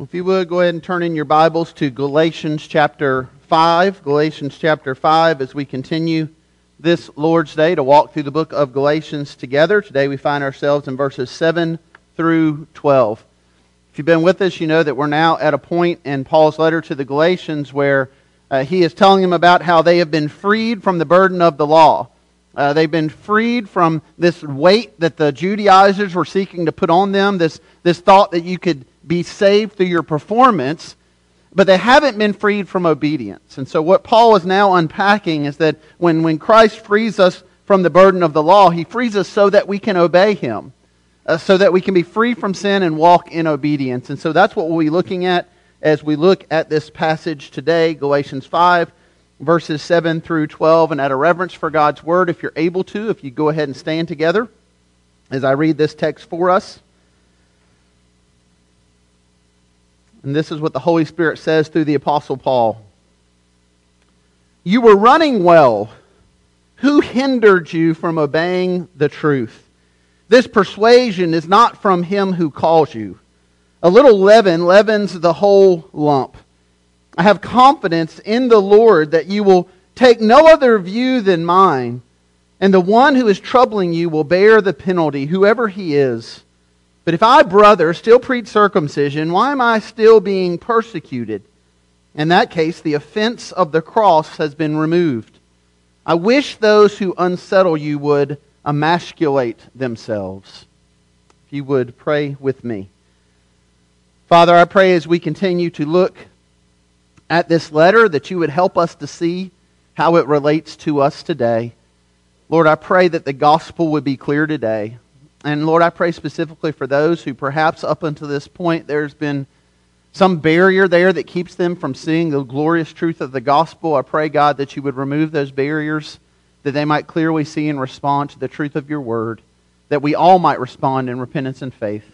If you would, go ahead and turn in your Bibles to Galatians chapter 5. Galatians chapter 5 as we continue this Lord's Day to walk through the book of Galatians together. Today we find ourselves in verses 7 through 12. If you've been with us, you know that we're now at a point in Paul's letter to the Galatians where uh, he is telling them about how they have been freed from the burden of the law. Uh, they've been freed from this weight that the Judaizers were seeking to put on them, this, this thought that you could be saved through your performance, but they haven't been freed from obedience. And so, what Paul is now unpacking is that when, when Christ frees us from the burden of the law, he frees us so that we can obey him, uh, so that we can be free from sin and walk in obedience. And so, that's what we'll be looking at as we look at this passage today, Galatians 5. Verses 7 through 12, and out of reverence for God's word, if you're able to, if you go ahead and stand together as I read this text for us. And this is what the Holy Spirit says through the Apostle Paul. You were running well. Who hindered you from obeying the truth? This persuasion is not from him who calls you. A little leaven leavens the whole lump. I have confidence in the Lord that you will take no other view than mine, and the one who is troubling you will bear the penalty, whoever he is. But if I, brother, still preach circumcision, why am I still being persecuted? In that case, the offense of the cross has been removed. I wish those who unsettle you would emasculate themselves. If you would pray with me. Father, I pray as we continue to look at this letter that you would help us to see how it relates to us today. Lord, I pray that the gospel would be clear today. And Lord, I pray specifically for those who perhaps up until this point there's been some barrier there that keeps them from seeing the glorious truth of the gospel. I pray, God, that you would remove those barriers, that they might clearly see and respond to the truth of your word, that we all might respond in repentance and faith.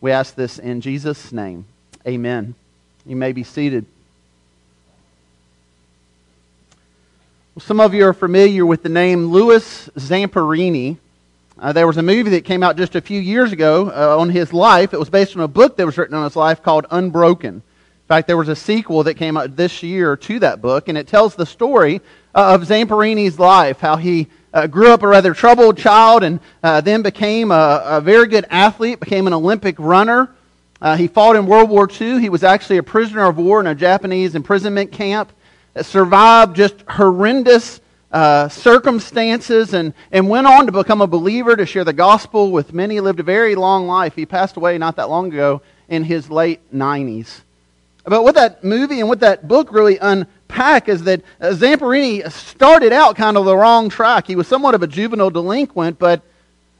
We ask this in Jesus' name. Amen. You may be seated. Well, some of you are familiar with the name Louis Zamperini. Uh, there was a movie that came out just a few years ago uh, on his life. It was based on a book that was written on his life called Unbroken. In fact, there was a sequel that came out this year to that book, and it tells the story uh, of Zamperini's life, how he uh, grew up a rather troubled child and uh, then became a, a, very good athlete, became an Olympic runner. Uh, he fought in World War II. He was actually a prisoner of war in a Japanese imprisonment camp. Survived just horrendous uh, circumstances and, and went on to become a believer, to share the gospel with many. He lived a very long life. He passed away not that long ago in his late 90s. But what that movie and what that book really unpack is that uh, Zamperini started out kind of the wrong track. He was somewhat of a juvenile delinquent, but,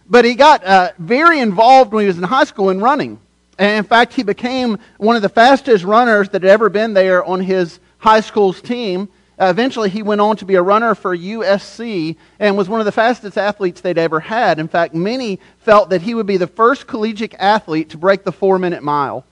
but he got uh, very involved when he was in high school in running. And in fact, he became one of the fastest runners that had ever been there on his high school's team. Uh, eventually, he went on to be a runner for USC and was one of the fastest athletes they'd ever had. In fact, many felt that he would be the first collegiate athlete to break the four minute mile.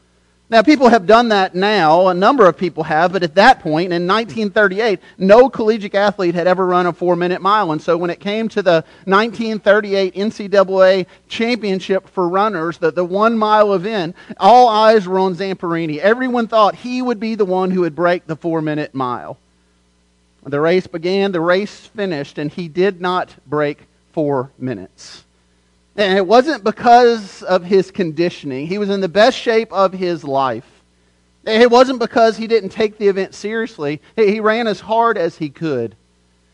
Now, people have done that now. A number of people have, but at that point, in 1938, no collegiate athlete had ever run a four minute mile. And so when it came to the 1938 NCAA championship for runners, the, the one mile event, all eyes were on Zamperini. Everyone thought he would be the one who would break the four minute mile. The race began, the race finished, and he did not break four minutes. And it wasn't because of his conditioning. He was in the best shape of his life. It wasn't because he didn't take the event seriously. He ran as hard as he could.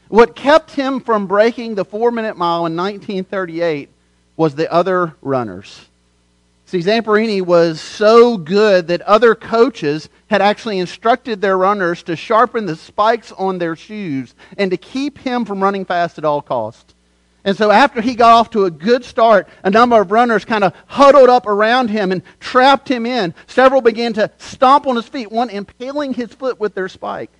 What kept him from breaking the four minute mile in 1938 was the other runners. See, Zamperini was so good that other coaches had actually instructed their runners to sharpen the spikes on their shoes and to keep him from running fast at all costs. And so after he got off to a good start, a number of runners kind of huddled up around him and trapped him in. Several began to stomp on his feet, one impaling his foot with their spike.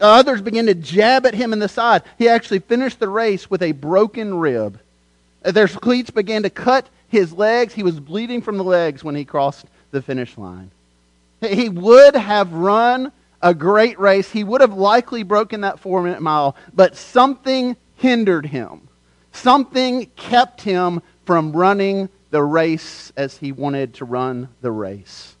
Others began to jab at him in the side. He actually finished the race with a broken rib. Their cleats began to cut his legs. He was bleeding from the legs when he crossed the finish line. He would have run a great race. He would have likely broken that four minute mile, but something hindered him. Something kept him from running the race as he wanted to run the race.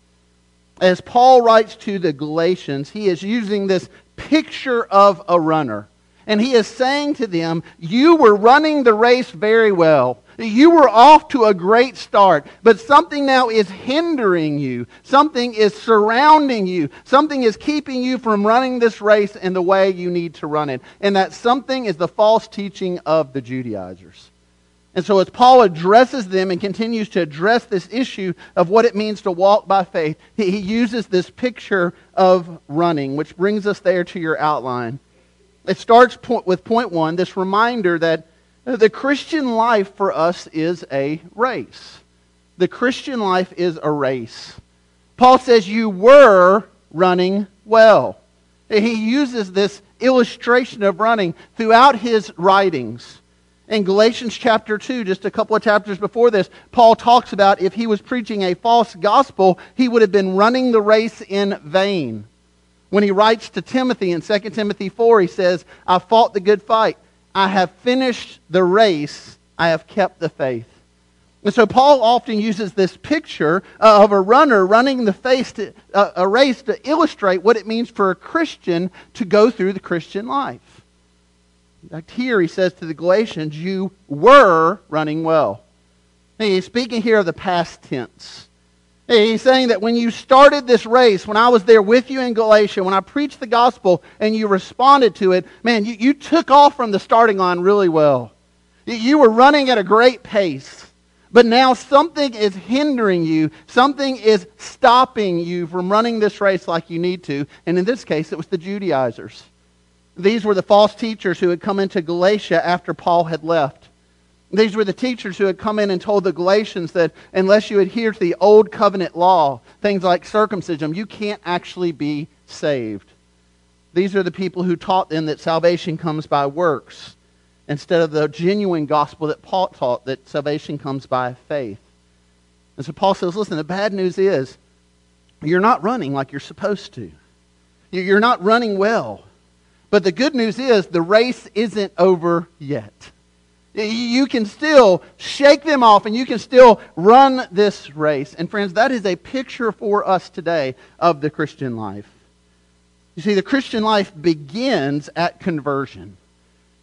as Paul writes to the Galatians, he is using this picture of a runner. And he is saying to them, You were running the race very well. You were off to a great start, but something now is hindering you. Something is surrounding you. Something is keeping you from running this race in the way you need to run it. And that something is the false teaching of the Judaizers. And so, as Paul addresses them and continues to address this issue of what it means to walk by faith, he, uses this picture of running, which brings us there to your outline. It starts point, with point one this reminder that the Christian life for us is a race. The Christian life is a race. Paul says, You were running well. He uses this illustration of running throughout his writings. In Galatians chapter 2, just a couple of chapters before this, Paul talks about if he was preaching a false gospel, he would have been running the race in vain. When he writes to Timothy in 2 Timothy 4, he says, I fought the good fight. I have finished the race. I have kept the faith. And so Paul often uses this picture of a runner running the face to, uh, a race to illustrate what it means for a Christian to go through the Christian life. In fact, here he says to the Galatians, You were running well. he's speaking here of the past tense. He's saying that when you started this race, when I was there with you in Galatia, when I preached the gospel and you responded to it, man, you, you took off from the starting line really well. You were running at a great pace. But now something is hindering you. Something is stopping you from running this race like you need to. And in this case, it was the Judaizers. These were the false teachers who had come into Galatia after Paul had left. These were the teachers who had come in and told the Galatians that unless you adhere to the old covenant law, things like circumcision, you can't actually be saved. These are the people who taught them that salvation comes by works instead of the genuine gospel that Paul taught that salvation comes by faith. And so Paul says, listen, the bad news is you're not running like you're supposed to. You're not running well. But the good news is the race isn't over yet. You can still shake them off and you can still run this race. And friends, that is a picture for us today of the Christian life. You see, the Christian life begins at conversion.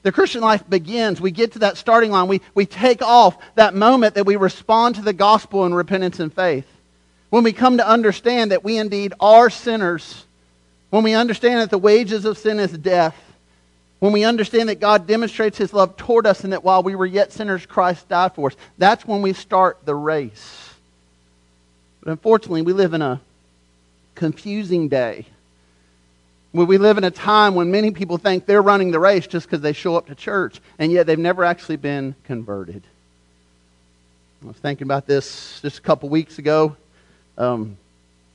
The Christian life begins. We get to that starting line. We, we take off that moment that we respond to the gospel in repentance and faith. When we come to understand that we indeed are sinners. When we understand that the wages of sin is death when we understand that God demonstrates his love toward us and that while we were yet sinners, Christ died for us, that's when we start the race. But unfortunately, we live in a confusing day. When we live in a time when many people think they're running the race just because they show up to church, and yet they've never actually been converted. I was thinking about this just a couple weeks ago. Um,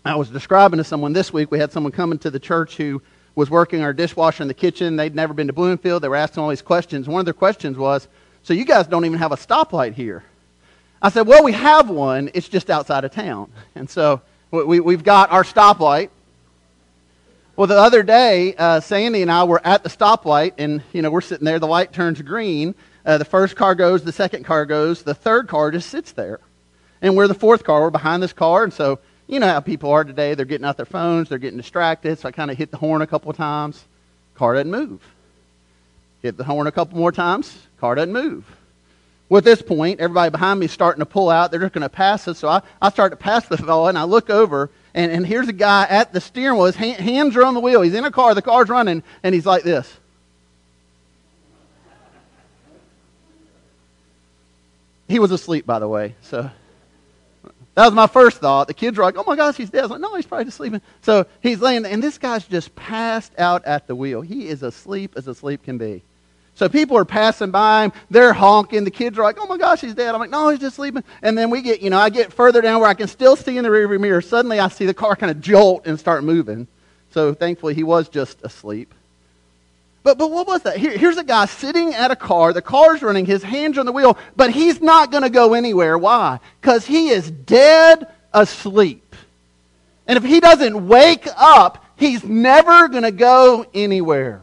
I was describing to someone this week, we had someone coming to the church who was working our dishwasher in the kitchen. They'd never been to Bloomfield. They were asking all these questions. One of their questions was, So you guys don't even have a stoplight here? I said, Well, we have one. It's just outside of town. And so we, we've got our stoplight. Well, the other day, uh, Sandy and I were at the stoplight, and you know we're sitting there. The light turns green. Uh, the first car goes. The second car goes. The third car just sits there, and we're the fourth car. We're behind this car, and so you know how people are today. They're getting out their phones, they're getting distracted. So I kind of hit the horn a couple of times. Car doesn't move. Hit the horn a couple more times. Car doesn't move. Well, at this point, everybody behind me is starting to pull out. They're just going to pass us. So I, I start to pass the fellow, and I look over, and, and here's a guy at the steering wheel. His hand, hands are on the wheel. He's in a car. The car's running, and he's like this. He was asleep, by the way. So that was my first thought. The kids were like, oh my gosh, he's dead. I was like, no, he's probably just sleeping. So he's laying and this guy's just passed out at the wheel. He is asleep as asleep can be. So people are passing by him. They're honking. The kids are like, oh my gosh, he's dead. I'm like, no, he's just sleeping. And then we get, you know, I get further down where I can still see in the rearview mirror. Suddenly I see the car kind of jolt and start moving. So thankfully he was just asleep. But, but what was that? Here, here's a guy sitting at a car. The car's running. His hands on the wheel. But he's not going to go anywhere. Why? Because he is dead asleep. And if he doesn't wake up, he's never going to go anywhere.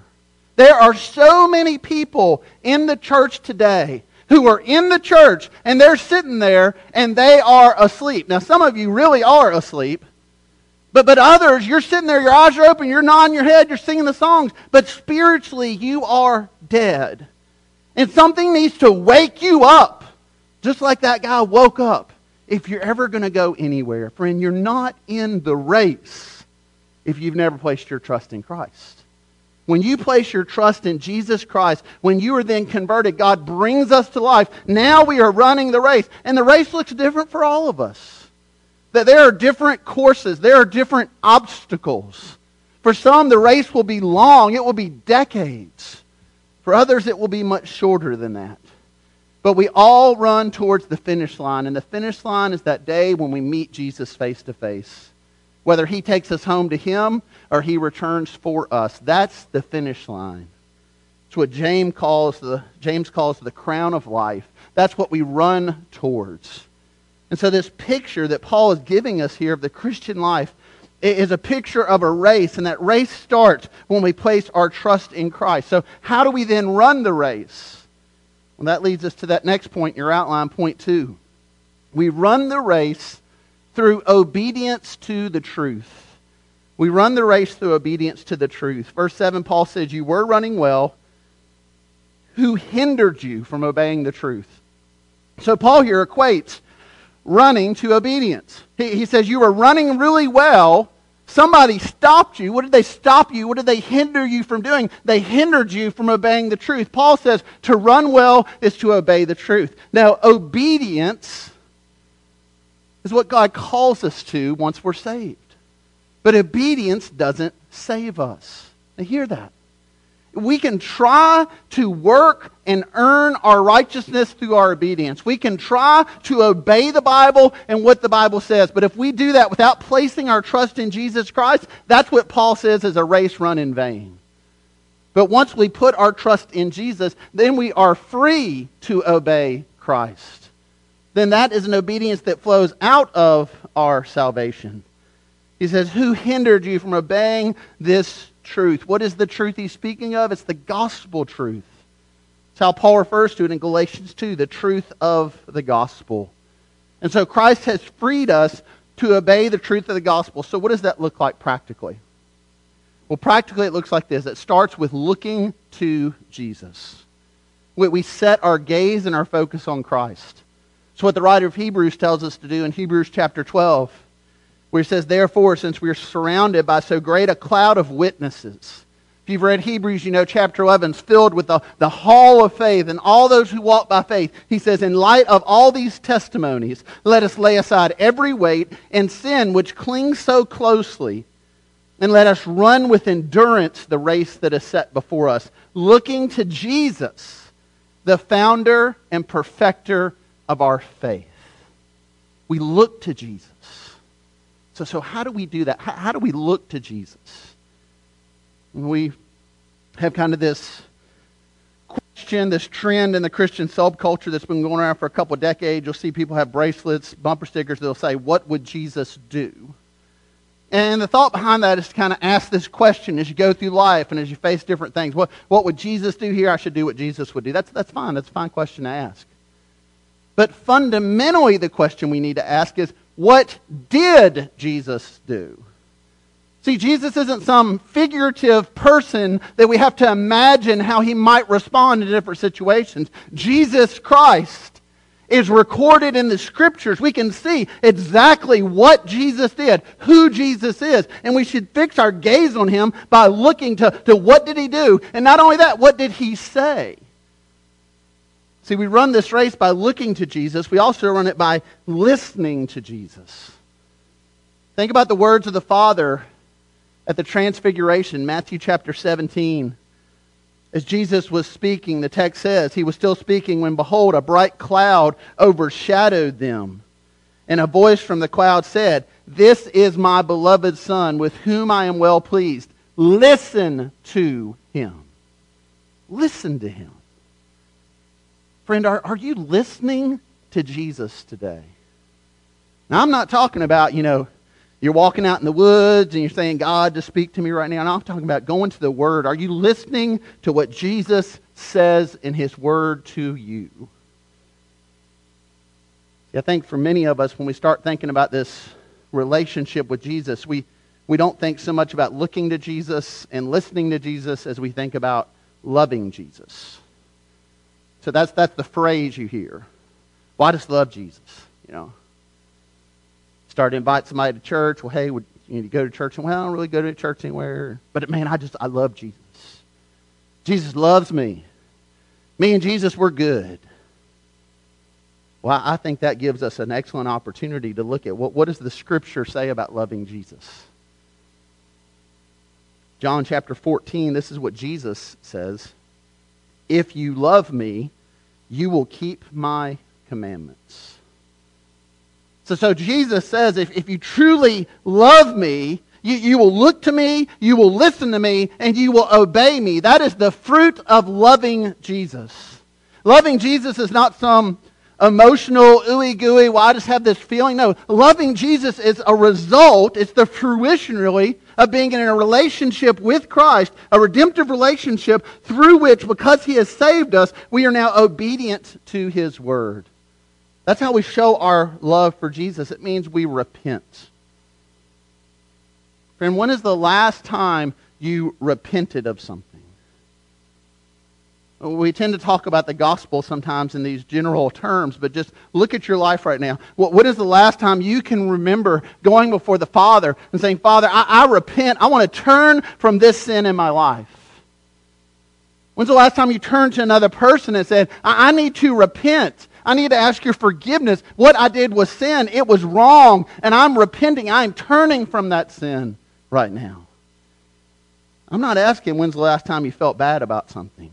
There are so many people in the church today who are in the church and they're sitting there and they are asleep. Now, some of you really are asleep. But, but others, you're sitting there, your eyes are open, you're nodding your head, you're singing the songs, but spiritually you are dead. And something needs to wake you up, just like that guy woke up, if you're ever going to go anywhere. Friend, you're not in the race if you've never placed your trust in Christ. When you place your trust in Jesus Christ, when you are then converted, God brings us to life. Now we are running the race. And the race looks different for all of us. That there are different courses, there are different obstacles. For some, the race will be long, it will be decades. For others, it will be much shorter than that. But we all run towards the finish line, and the finish line is that day when we meet Jesus face to face. Whether he takes us home to him or he returns for us. That's the finish line. It's what James calls the, James calls the crown of life. That's what we run towards. And so, this picture that Paul is giving us here of the Christian life is a picture of a race, and that race starts when we place our trust in Christ. So, how do we then run the race? Well, that leads us to that next point in your outline, point two. We run the race through obedience to the truth. We run the race through obedience to the truth. Verse 7, Paul says, You were running well. Who hindered you from obeying the truth? So Paul here equates running to obedience. He, he says, You were running really well. Somebody stopped you. What did they stop you? What did they hinder you from doing? They hindered you from obeying the truth. Paul says to run well is to obey the truth. Now, obedience is what God calls us to once we're saved. But obedience doesn't save us. Now, hear that. We can try to work and earn our righteousness through our obedience. We can try to obey the Bible and what the Bible says. But if we do that without placing our trust in Jesus Christ, that's what Paul says is a race run in vain. But once we put our trust in Jesus, then we are free to obey Christ. Then that is an obedience that flows out of our salvation. He says, Who hindered you from obeying this truth? What is the truth he's speaking of? It's the gospel truth. It's how Paul refers to it in Galatians 2, the truth of the gospel. And so Christ has freed us to obey the truth of the gospel. So, what does that look like practically? Well, practically, it looks like this it starts with looking to Jesus. We set our gaze and our focus on Christ. It's what the writer of Hebrews tells us to do in Hebrews chapter 12 where he says, Therefore, since we are surrounded by so great a cloud of witnesses, if you've read Hebrews, you know chapter 11 is filled with the, the hall of faith and all those who walk by faith. He says, In light of all these testimonies, let us lay aside every weight and sin which clings so closely, and let us run with endurance the race that is set before us, looking to Jesus, the founder and perfecter of our faith. We look to Jesus. So, so how do we do that? How, how do we look to Jesus? We have kind of this question, this trend in the Christian subculture that's been going around for a couple of decades. You'll see people have bracelets, bumper stickers. They'll say, What would Jesus do? And the thought behind that is to kind of ask this question as you go through life and as you face different things. What, what would Jesus do here? I should do what Jesus would do. That's, that's fine. That's a fine question to ask. But fundamentally, the question we need to ask is what did Jesus do? See, Jesus isn't some figurative person that we have to imagine how he might respond in different situations. Jesus Christ is recorded in the scriptures. We can see exactly what Jesus did, who Jesus is, and we should fix our gaze on him by looking to, to what did he do, and not only that, what did he say? See, we run this race by looking to Jesus. We also run it by listening to Jesus. Think about the words of the Father at the Transfiguration, Matthew chapter 17. As Jesus was speaking, the text says, He was still speaking when, behold, a bright cloud overshadowed them. And a voice from the cloud said, This is my beloved Son, with whom I am well pleased. Listen to him. Listen to him. Friend, are, are you listening to Jesus today? Now, I'm not talking about, you know, you're walking out in the woods and you're saying, God, just speak to me right now. No, I'm talking about going to the Word. Are you listening to what Jesus says in His Word to you? I think for many of us, when we start thinking about this relationship with Jesus, we, we don't think so much about looking to Jesus and listening to Jesus as we think about loving Jesus. So that's, that's the phrase you hear. Why does love Jesus? You know, start to invite somebody to church. Well, hey, would you need to go to church? Well, I don't really go to church anywhere. But man, I just I love Jesus. Jesus loves me. Me and Jesus, we're good. Well, I think that gives us an excellent opportunity to look at what, what does the scripture say about loving Jesus? John chapter 14, this is what Jesus says. If you love me, you will keep my commandments. So, so Jesus says, if, if you truly love me, you, you will look to me, you will listen to me, and you will obey me. That is the fruit of loving Jesus. Loving Jesus is not some emotional, ooey gooey, well, I just have this feeling. No, loving Jesus is a result, it's the fruition, really, of being in a relationship with Christ, a redemptive relationship through which, because He has saved us, we are now obedient to His word. That's how we show our love for Jesus. It means we repent. Friend, when is the last time you repented of something? We tend to talk about the gospel sometimes in these general terms, but just look at your life right now. What is the last time you can remember going before the Father and saying, Father, I, I repent. I want to turn from this sin in my life? When's the last time you turned to another person and said, I, I need to repent? I need to ask your forgiveness. What I did was sin. It was wrong, and I'm repenting. I'm turning from that sin right now. I'm not asking when's the last time you felt bad about something.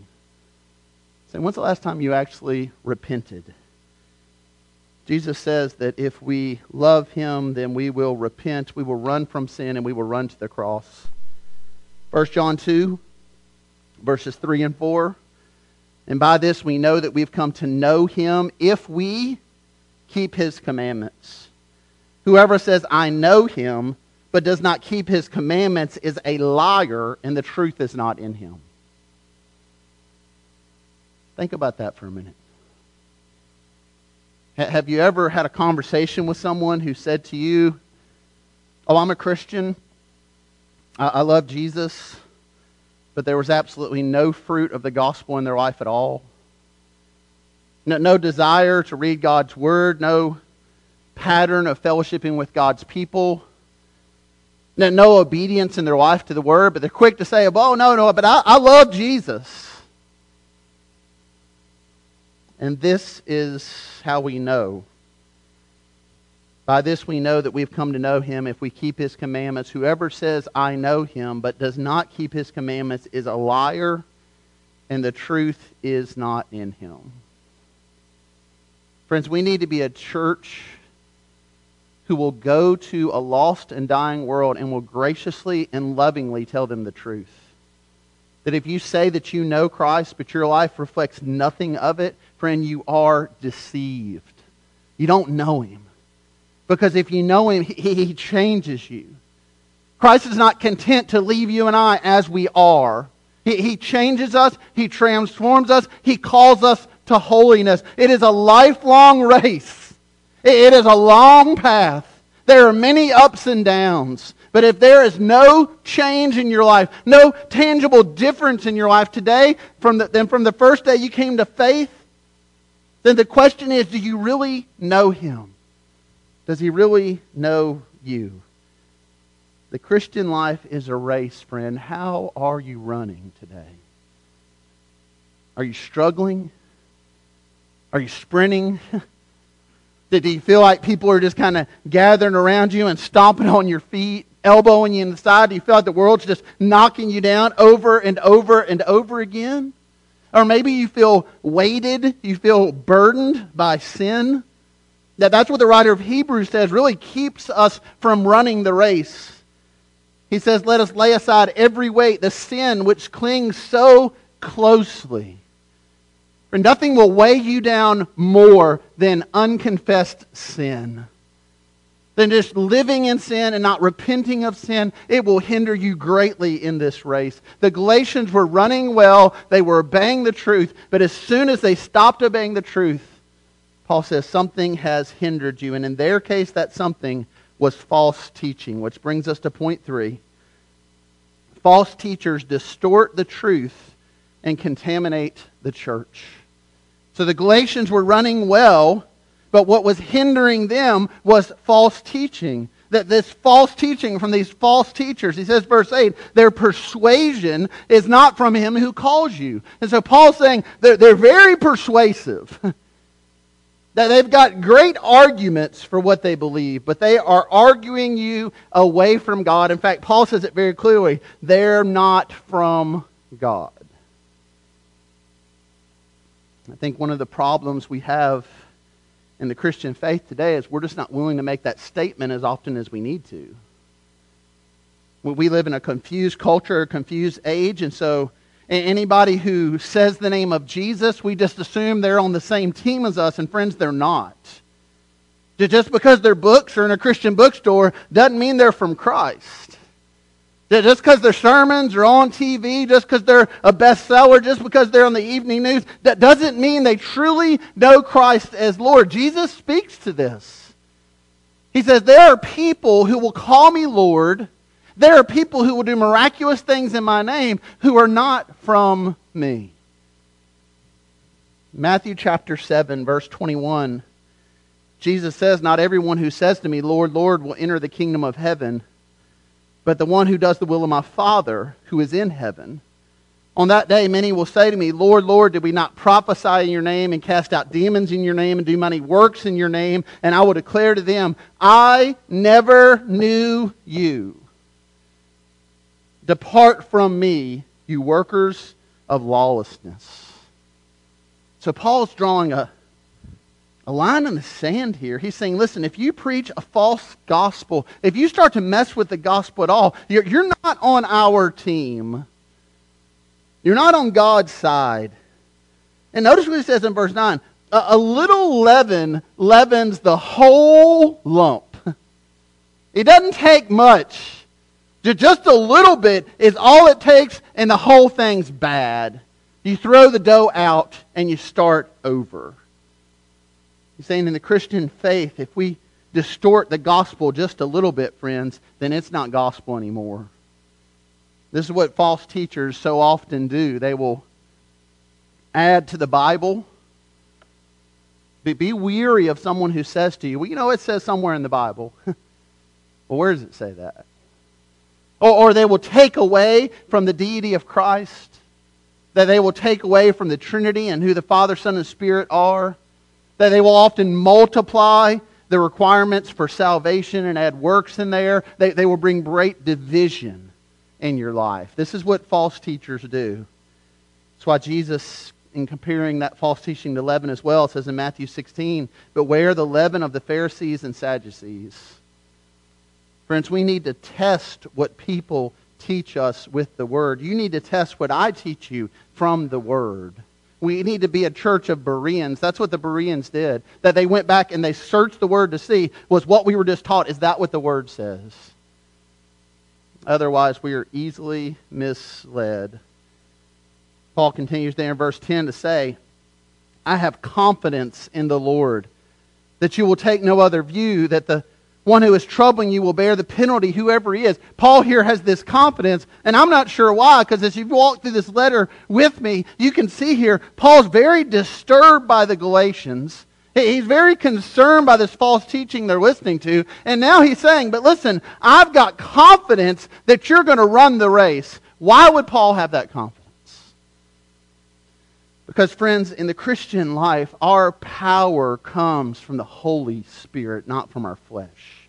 Saying, when's the last time you actually repented? Jesus says that if we love him, then we will repent, we will run from sin, and we will run to the cross. 1 John 2, verses 3 and 4. And by this we know that we've come to know him if we keep his commandments. Whoever says, I know him, but does not keep his commandments is a liar, and the truth is not in him. Think about that for a minute. Have you ever had a conversation with someone who said to you, Oh, I'm a Christian. I, I love Jesus but there was absolutely no fruit of the gospel in their life at all. No, no desire to read God's word, no pattern of fellowshipping with God's people, no, obedience in their life to the word, but they're quick to say, oh, no, no, but I, I love Jesus. And this is how we know by this we know that we've come to know him if we keep his commandments. Whoever says, I know him, but does not keep his commandments is a liar, and the truth is not in him. Friends, we need to be a church who will go to a lost and dying world and will graciously and lovingly tell them the truth. That if you say that you know Christ, but your life reflects nothing of it, friend, you are deceived. You don't know him. Because if you know him, he, he changes you. Christ is not content to leave you and I as we are. He, he changes us, He transforms us, He calls us to holiness. It is a lifelong race, it is a long path. There are many ups and downs. But if there is no change in your life, no tangible difference in your life today from the, than from the first day you came to faith, then the question is do you really know Him? Does he really know you? The Christian life is a race, friend. How are you running today? Are you struggling? Are you sprinting? Do you feel like people are just kind of gathering around you and stomping on your feet, elbowing you in the side? Do you feel like the world's just knocking you down over and over and over again? Or maybe you feel weighted, you feel burdened by sin. That that's what the writer of Hebrews says really keeps us from running the race. He says, Let us lay aside every weight, the sin which clings so closely. For nothing will weigh you down more than unconfessed sin. Than just living in sin and not repenting of sin, it will hinder you greatly in this race. The Galatians were running well, they were obeying the truth, but as soon as they stopped obeying the truth, Paul says something has hindered you. And in their case, that something was false teaching, which brings us to point three. False teachers distort the truth and contaminate the church. So the Galatians were running well, but what was hindering them was false teaching. That this false teaching from these false teachers, he says, verse 8, their persuasion is not from him who calls you. And so Paul's saying they're, they're very persuasive. That they've got great arguments for what they believe, but they are arguing you away from God. In fact, Paul says it very clearly they're not from God. I think one of the problems we have in the Christian faith today is we're just not willing to make that statement as often as we need to. We live in a confused culture, a confused age, and so Anybody who says the name of Jesus, we just assume they're on the same team as us, and friends, they're not. Just because their books are in a Christian bookstore doesn't mean they're from Christ. Just because their sermons are on TV, just because they're a bestseller, just because they're on the evening news, that doesn't mean they truly know Christ as Lord. Jesus speaks to this. He says, There are people who will call me Lord there are people who will do miraculous things in my name who are not from me. Matthew chapter 7, verse 21. Jesus says, Not everyone who says to me, Lord, Lord, will enter the kingdom of heaven, but the one who does the will of my Father who is in heaven. On that day, many will say to me, Lord, Lord, did we not prophesy in your name and cast out demons in your name and do many works in your name? And I will declare to them, I never knew you. Depart from me, you workers of lawlessness. So Paul's drawing a, a line in the sand here. He's saying, listen, if you preach a false gospel, if you start to mess with the gospel at all, you're, you're not on our team. You're not on God's side. And notice what he says in verse 9 a, a little leaven leavens the whole lump. It doesn't take much just a little bit is all it takes, and the whole thing's bad. You throw the dough out and you start over. He's saying in the Christian faith, if we distort the gospel just a little bit, friends, then it's not gospel anymore. This is what false teachers so often do. They will add to the Bible. Be, weary of someone who says to you, well, you know, it says somewhere in the Bible. well, where does it say that? Or, or they will take away from the deity of Christ. That they will take away from the Trinity and who the Father, Son, and Spirit are. That they will often multiply the requirements for salvation and add works in there. They, they will bring great division in your life. This is what false teachers do. That's why Jesus, in comparing that false teaching to leaven as well, says in Matthew 16, Beware the leaven of the Pharisees and Sadducees. Friends, we need to test what people teach us with the Word. You need to test what I teach you from the Word. We need to be a church of Bereans. That's what the Bereans did. That they went back and they searched the Word to see was what we were just taught. Is that what the Word says? Otherwise, we are easily misled. Paul continues there in verse 10 to say, I have confidence in the Lord that you will take no other view, that the one who is troubling you will bear the penalty, whoever he is. Paul here has this confidence, and I'm not sure why, because as you walk through this letter with me, you can see here Paul's very disturbed by the Galatians. He's very concerned by this false teaching they're listening to. And now he's saying, but listen, I've got confidence that you're going to run the race. Why would Paul have that confidence? Because, friends, in the Christian life, our power comes from the Holy Spirit, not from our flesh.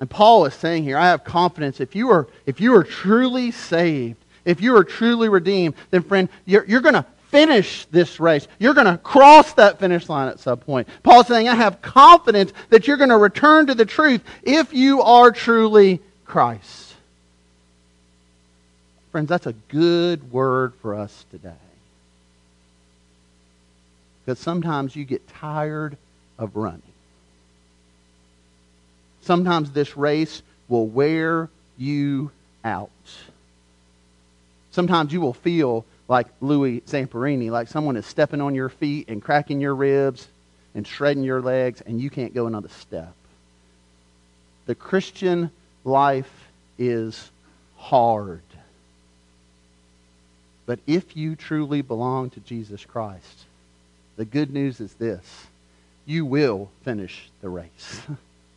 And Paul is saying here, I have confidence if you are, if you are truly saved, if you are truly redeemed, then, friend, you're, you're going to finish this race. You're going to cross that finish line at some point. Paul's saying, I have confidence that you're going to return to the truth if you are truly Christ. Friends, that's a good word for us today. Because sometimes you get tired of running. Sometimes this race will wear you out. Sometimes you will feel like Louis Zamperini, like someone is stepping on your feet and cracking your ribs and shredding your legs, and you can't go another step. the Christian life is hard. But if you truly belong to Jesus Christ, the good news is this you will finish the race.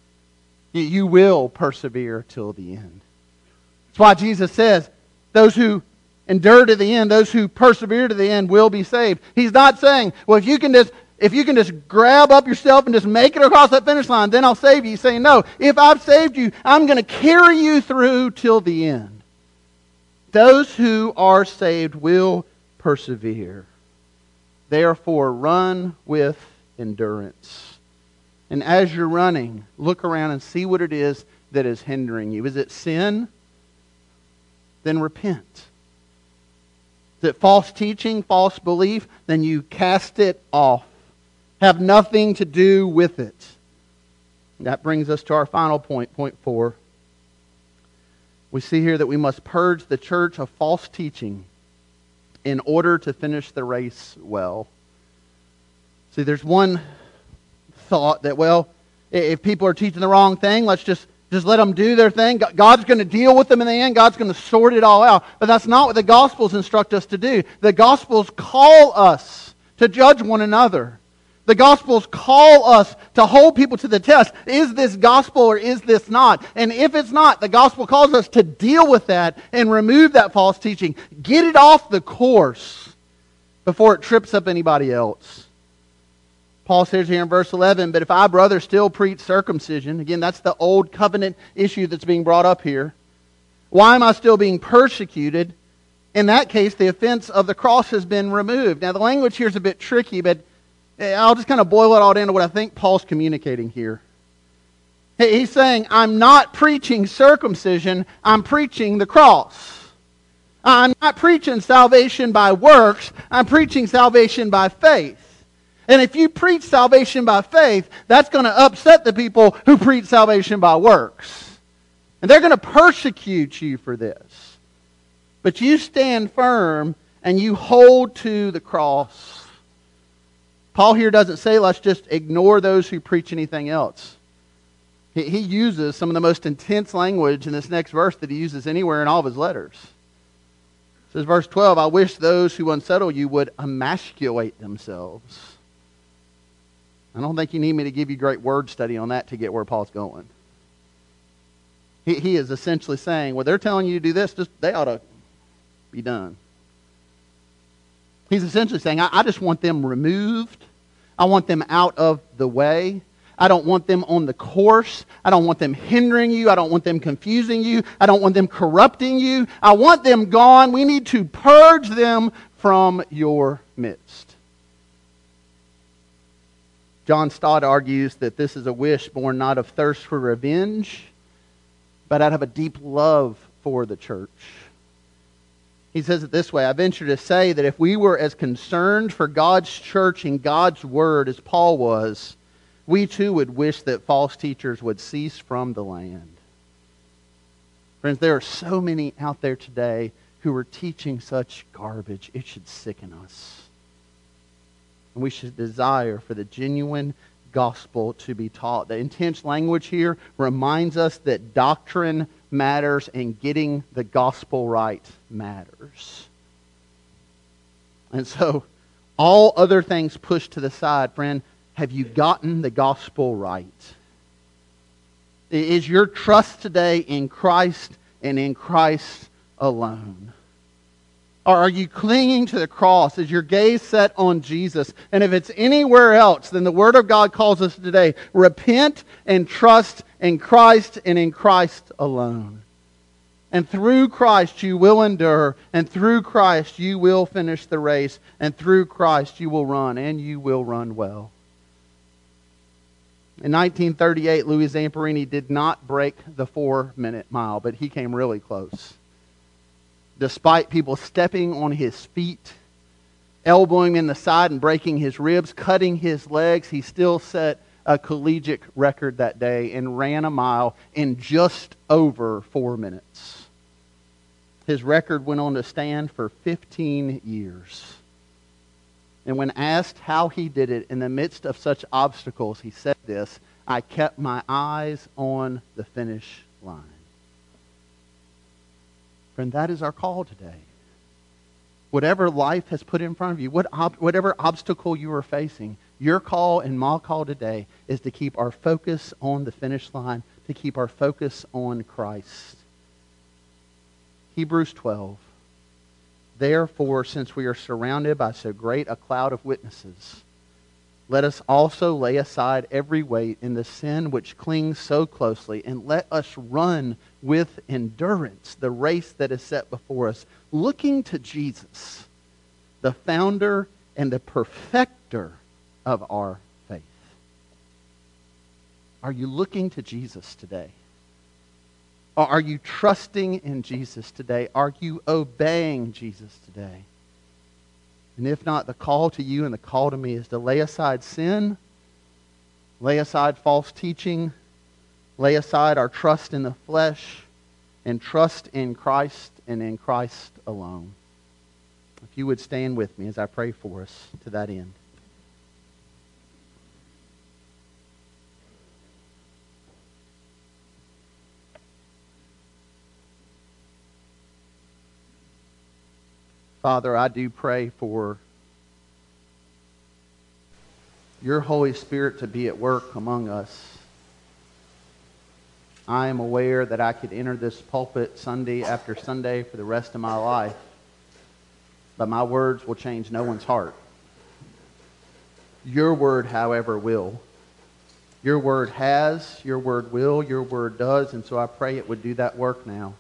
you will persevere till the end. That's why Jesus says, those who endure to the end, those who persevere to the end will be saved. He's not saying, well, if you can just if you can just grab up yourself and just make it across that finish line, then I'll save you. He's saying, no, if I've saved you, I'm going to carry you through till the end. Those who are saved will persevere. Therefore, run with endurance. And as you're running, look around and see what it is that is hindering you. Is it sin? Then repent. Is it false teaching, false belief? Then you cast it off. Have nothing to do with it. That brings us to our final point, point four we see here that we must purge the church of false teaching in order to finish the race well. See, there's one thought that, well, if people are teaching the wrong thing, let's just, just let them do their thing. God's going to deal with them in the end. God's going to sort it all out. But that's not what the Gospels instruct us to do. The Gospels call us to judge one another. The Gospels call us to hold people to the test. Is this gospel or is this not? And if it's not, the Gospel calls us to deal with that and remove that false teaching. Get it off the course before it trips up anybody else. Paul says here in verse 11, But if I, brother, still preach circumcision, again, that's the old covenant issue that's being brought up here. Why am I still being persecuted? In that case, the offense of the cross has been removed. Now, the language here is a bit tricky, but I'll just kind of boil it all down to what I think Paul's communicating here. He's saying, I'm not preaching circumcision, I'm preaching the cross. I'm not preaching salvation by works, I'm preaching salvation by faith. And if you preach salvation by faith, that's going to upset the people who preach salvation by works. And they're going to persecute you for this. But you stand firm and you hold to the cross. Paul here doesn't say let's just ignore those who preach anything else. He, he uses some of the most intense language in this next verse that he uses anywhere in all of his letters. It says, verse 12, I wish those who unsettle you would emasculate themselves. I don't think you need me to give you great word study on that to get where Paul's going. He, he is essentially saying, well, they're telling you to do this, just they ought to be done. He's essentially saying, I, I just want them removed. I want them out of the way. I don't want them on the course. I don't want them hindering you. I don't want them confusing you. I don't want them corrupting you. I want them gone. We need to purge them from your midst. John Stott argues that this is a wish born not of thirst for revenge, but out of a deep love for the church. He says it this way I venture to say that if we were as concerned for God's church and God's word as Paul was, we too would wish that false teachers would cease from the land. Friends, there are so many out there today who are teaching such garbage. It should sicken us. And we should desire for the genuine gospel to be taught. The intense language here reminds us that doctrine matters and getting the gospel right matters. And so, all other things pushed to the side, friend, have you gotten the gospel right? Is your trust today in Christ and in Christ alone? Or are you clinging to the cross? Is your gaze set on Jesus? And if it's anywhere else, then the Word of God calls us today repent and trust in Christ and in Christ alone. And through Christ you will endure, and through Christ you will finish the race, and through Christ you will run, and you will run well. In 1938, Louis Zamperini did not break the four minute mile, but he came really close despite people stepping on his feet, elbowing him in the side and breaking his ribs, cutting his legs, he still set a collegiate record that day and ran a mile in just over four minutes. His record went on to stand for 15 years. And when asked how he did it in the midst of such obstacles, he said this I kept my eyes on the finish line. Friend, that is our call today. Whatever life has put in front of you, what ob- whatever obstacle you are facing, your call and my call today is to keep our focus on the finish line, to keep our focus on Christ. Hebrews 12. Therefore, since we are surrounded by so great a cloud of witnesses, let us also lay aside every weight and the sin which clings so closely, and let us run with endurance the race that is set before us, looking to Jesus, the founder and the perfecter of our faith. Are you looking to Jesus today? Are you trusting in Jesus today? Are you obeying Jesus today? And if not, the call to you and the call to me is to lay aside sin, lay aside false teaching, lay aside our trust in the flesh, and trust in Christ and in Christ alone. If you would stand with me as I pray for us to that end. Father, I do pray for your Holy Spirit to be at work among us. I am aware that I could enter this pulpit Sunday after Sunday for the rest of my life, but my words will change no one's heart. Your word, however, will. Your word has, your word will, your word does, and so I pray it would do that work now.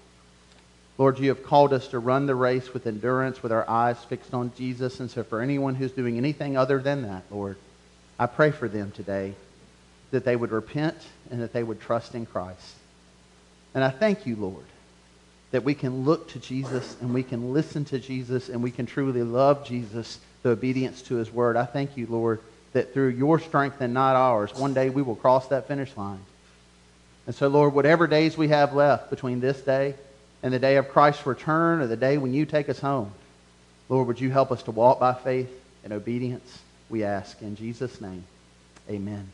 Lord, you have called us to run the race with endurance, with our eyes fixed on Jesus. And so, for anyone who's doing anything other than that, Lord, I pray for them today that they would repent and that they would trust in Christ. And I thank you, Lord, that we can look to Jesus and we can listen to Jesus and we can truly love Jesus through obedience to his word. I thank you, Lord, that through your strength and not ours, one day we will cross that finish line. And so, Lord, whatever days we have left between this day and the day of Christ's return or the day when you take us home. Lord, would you help us to walk by faith and obedience? We ask in Jesus' name. Amen.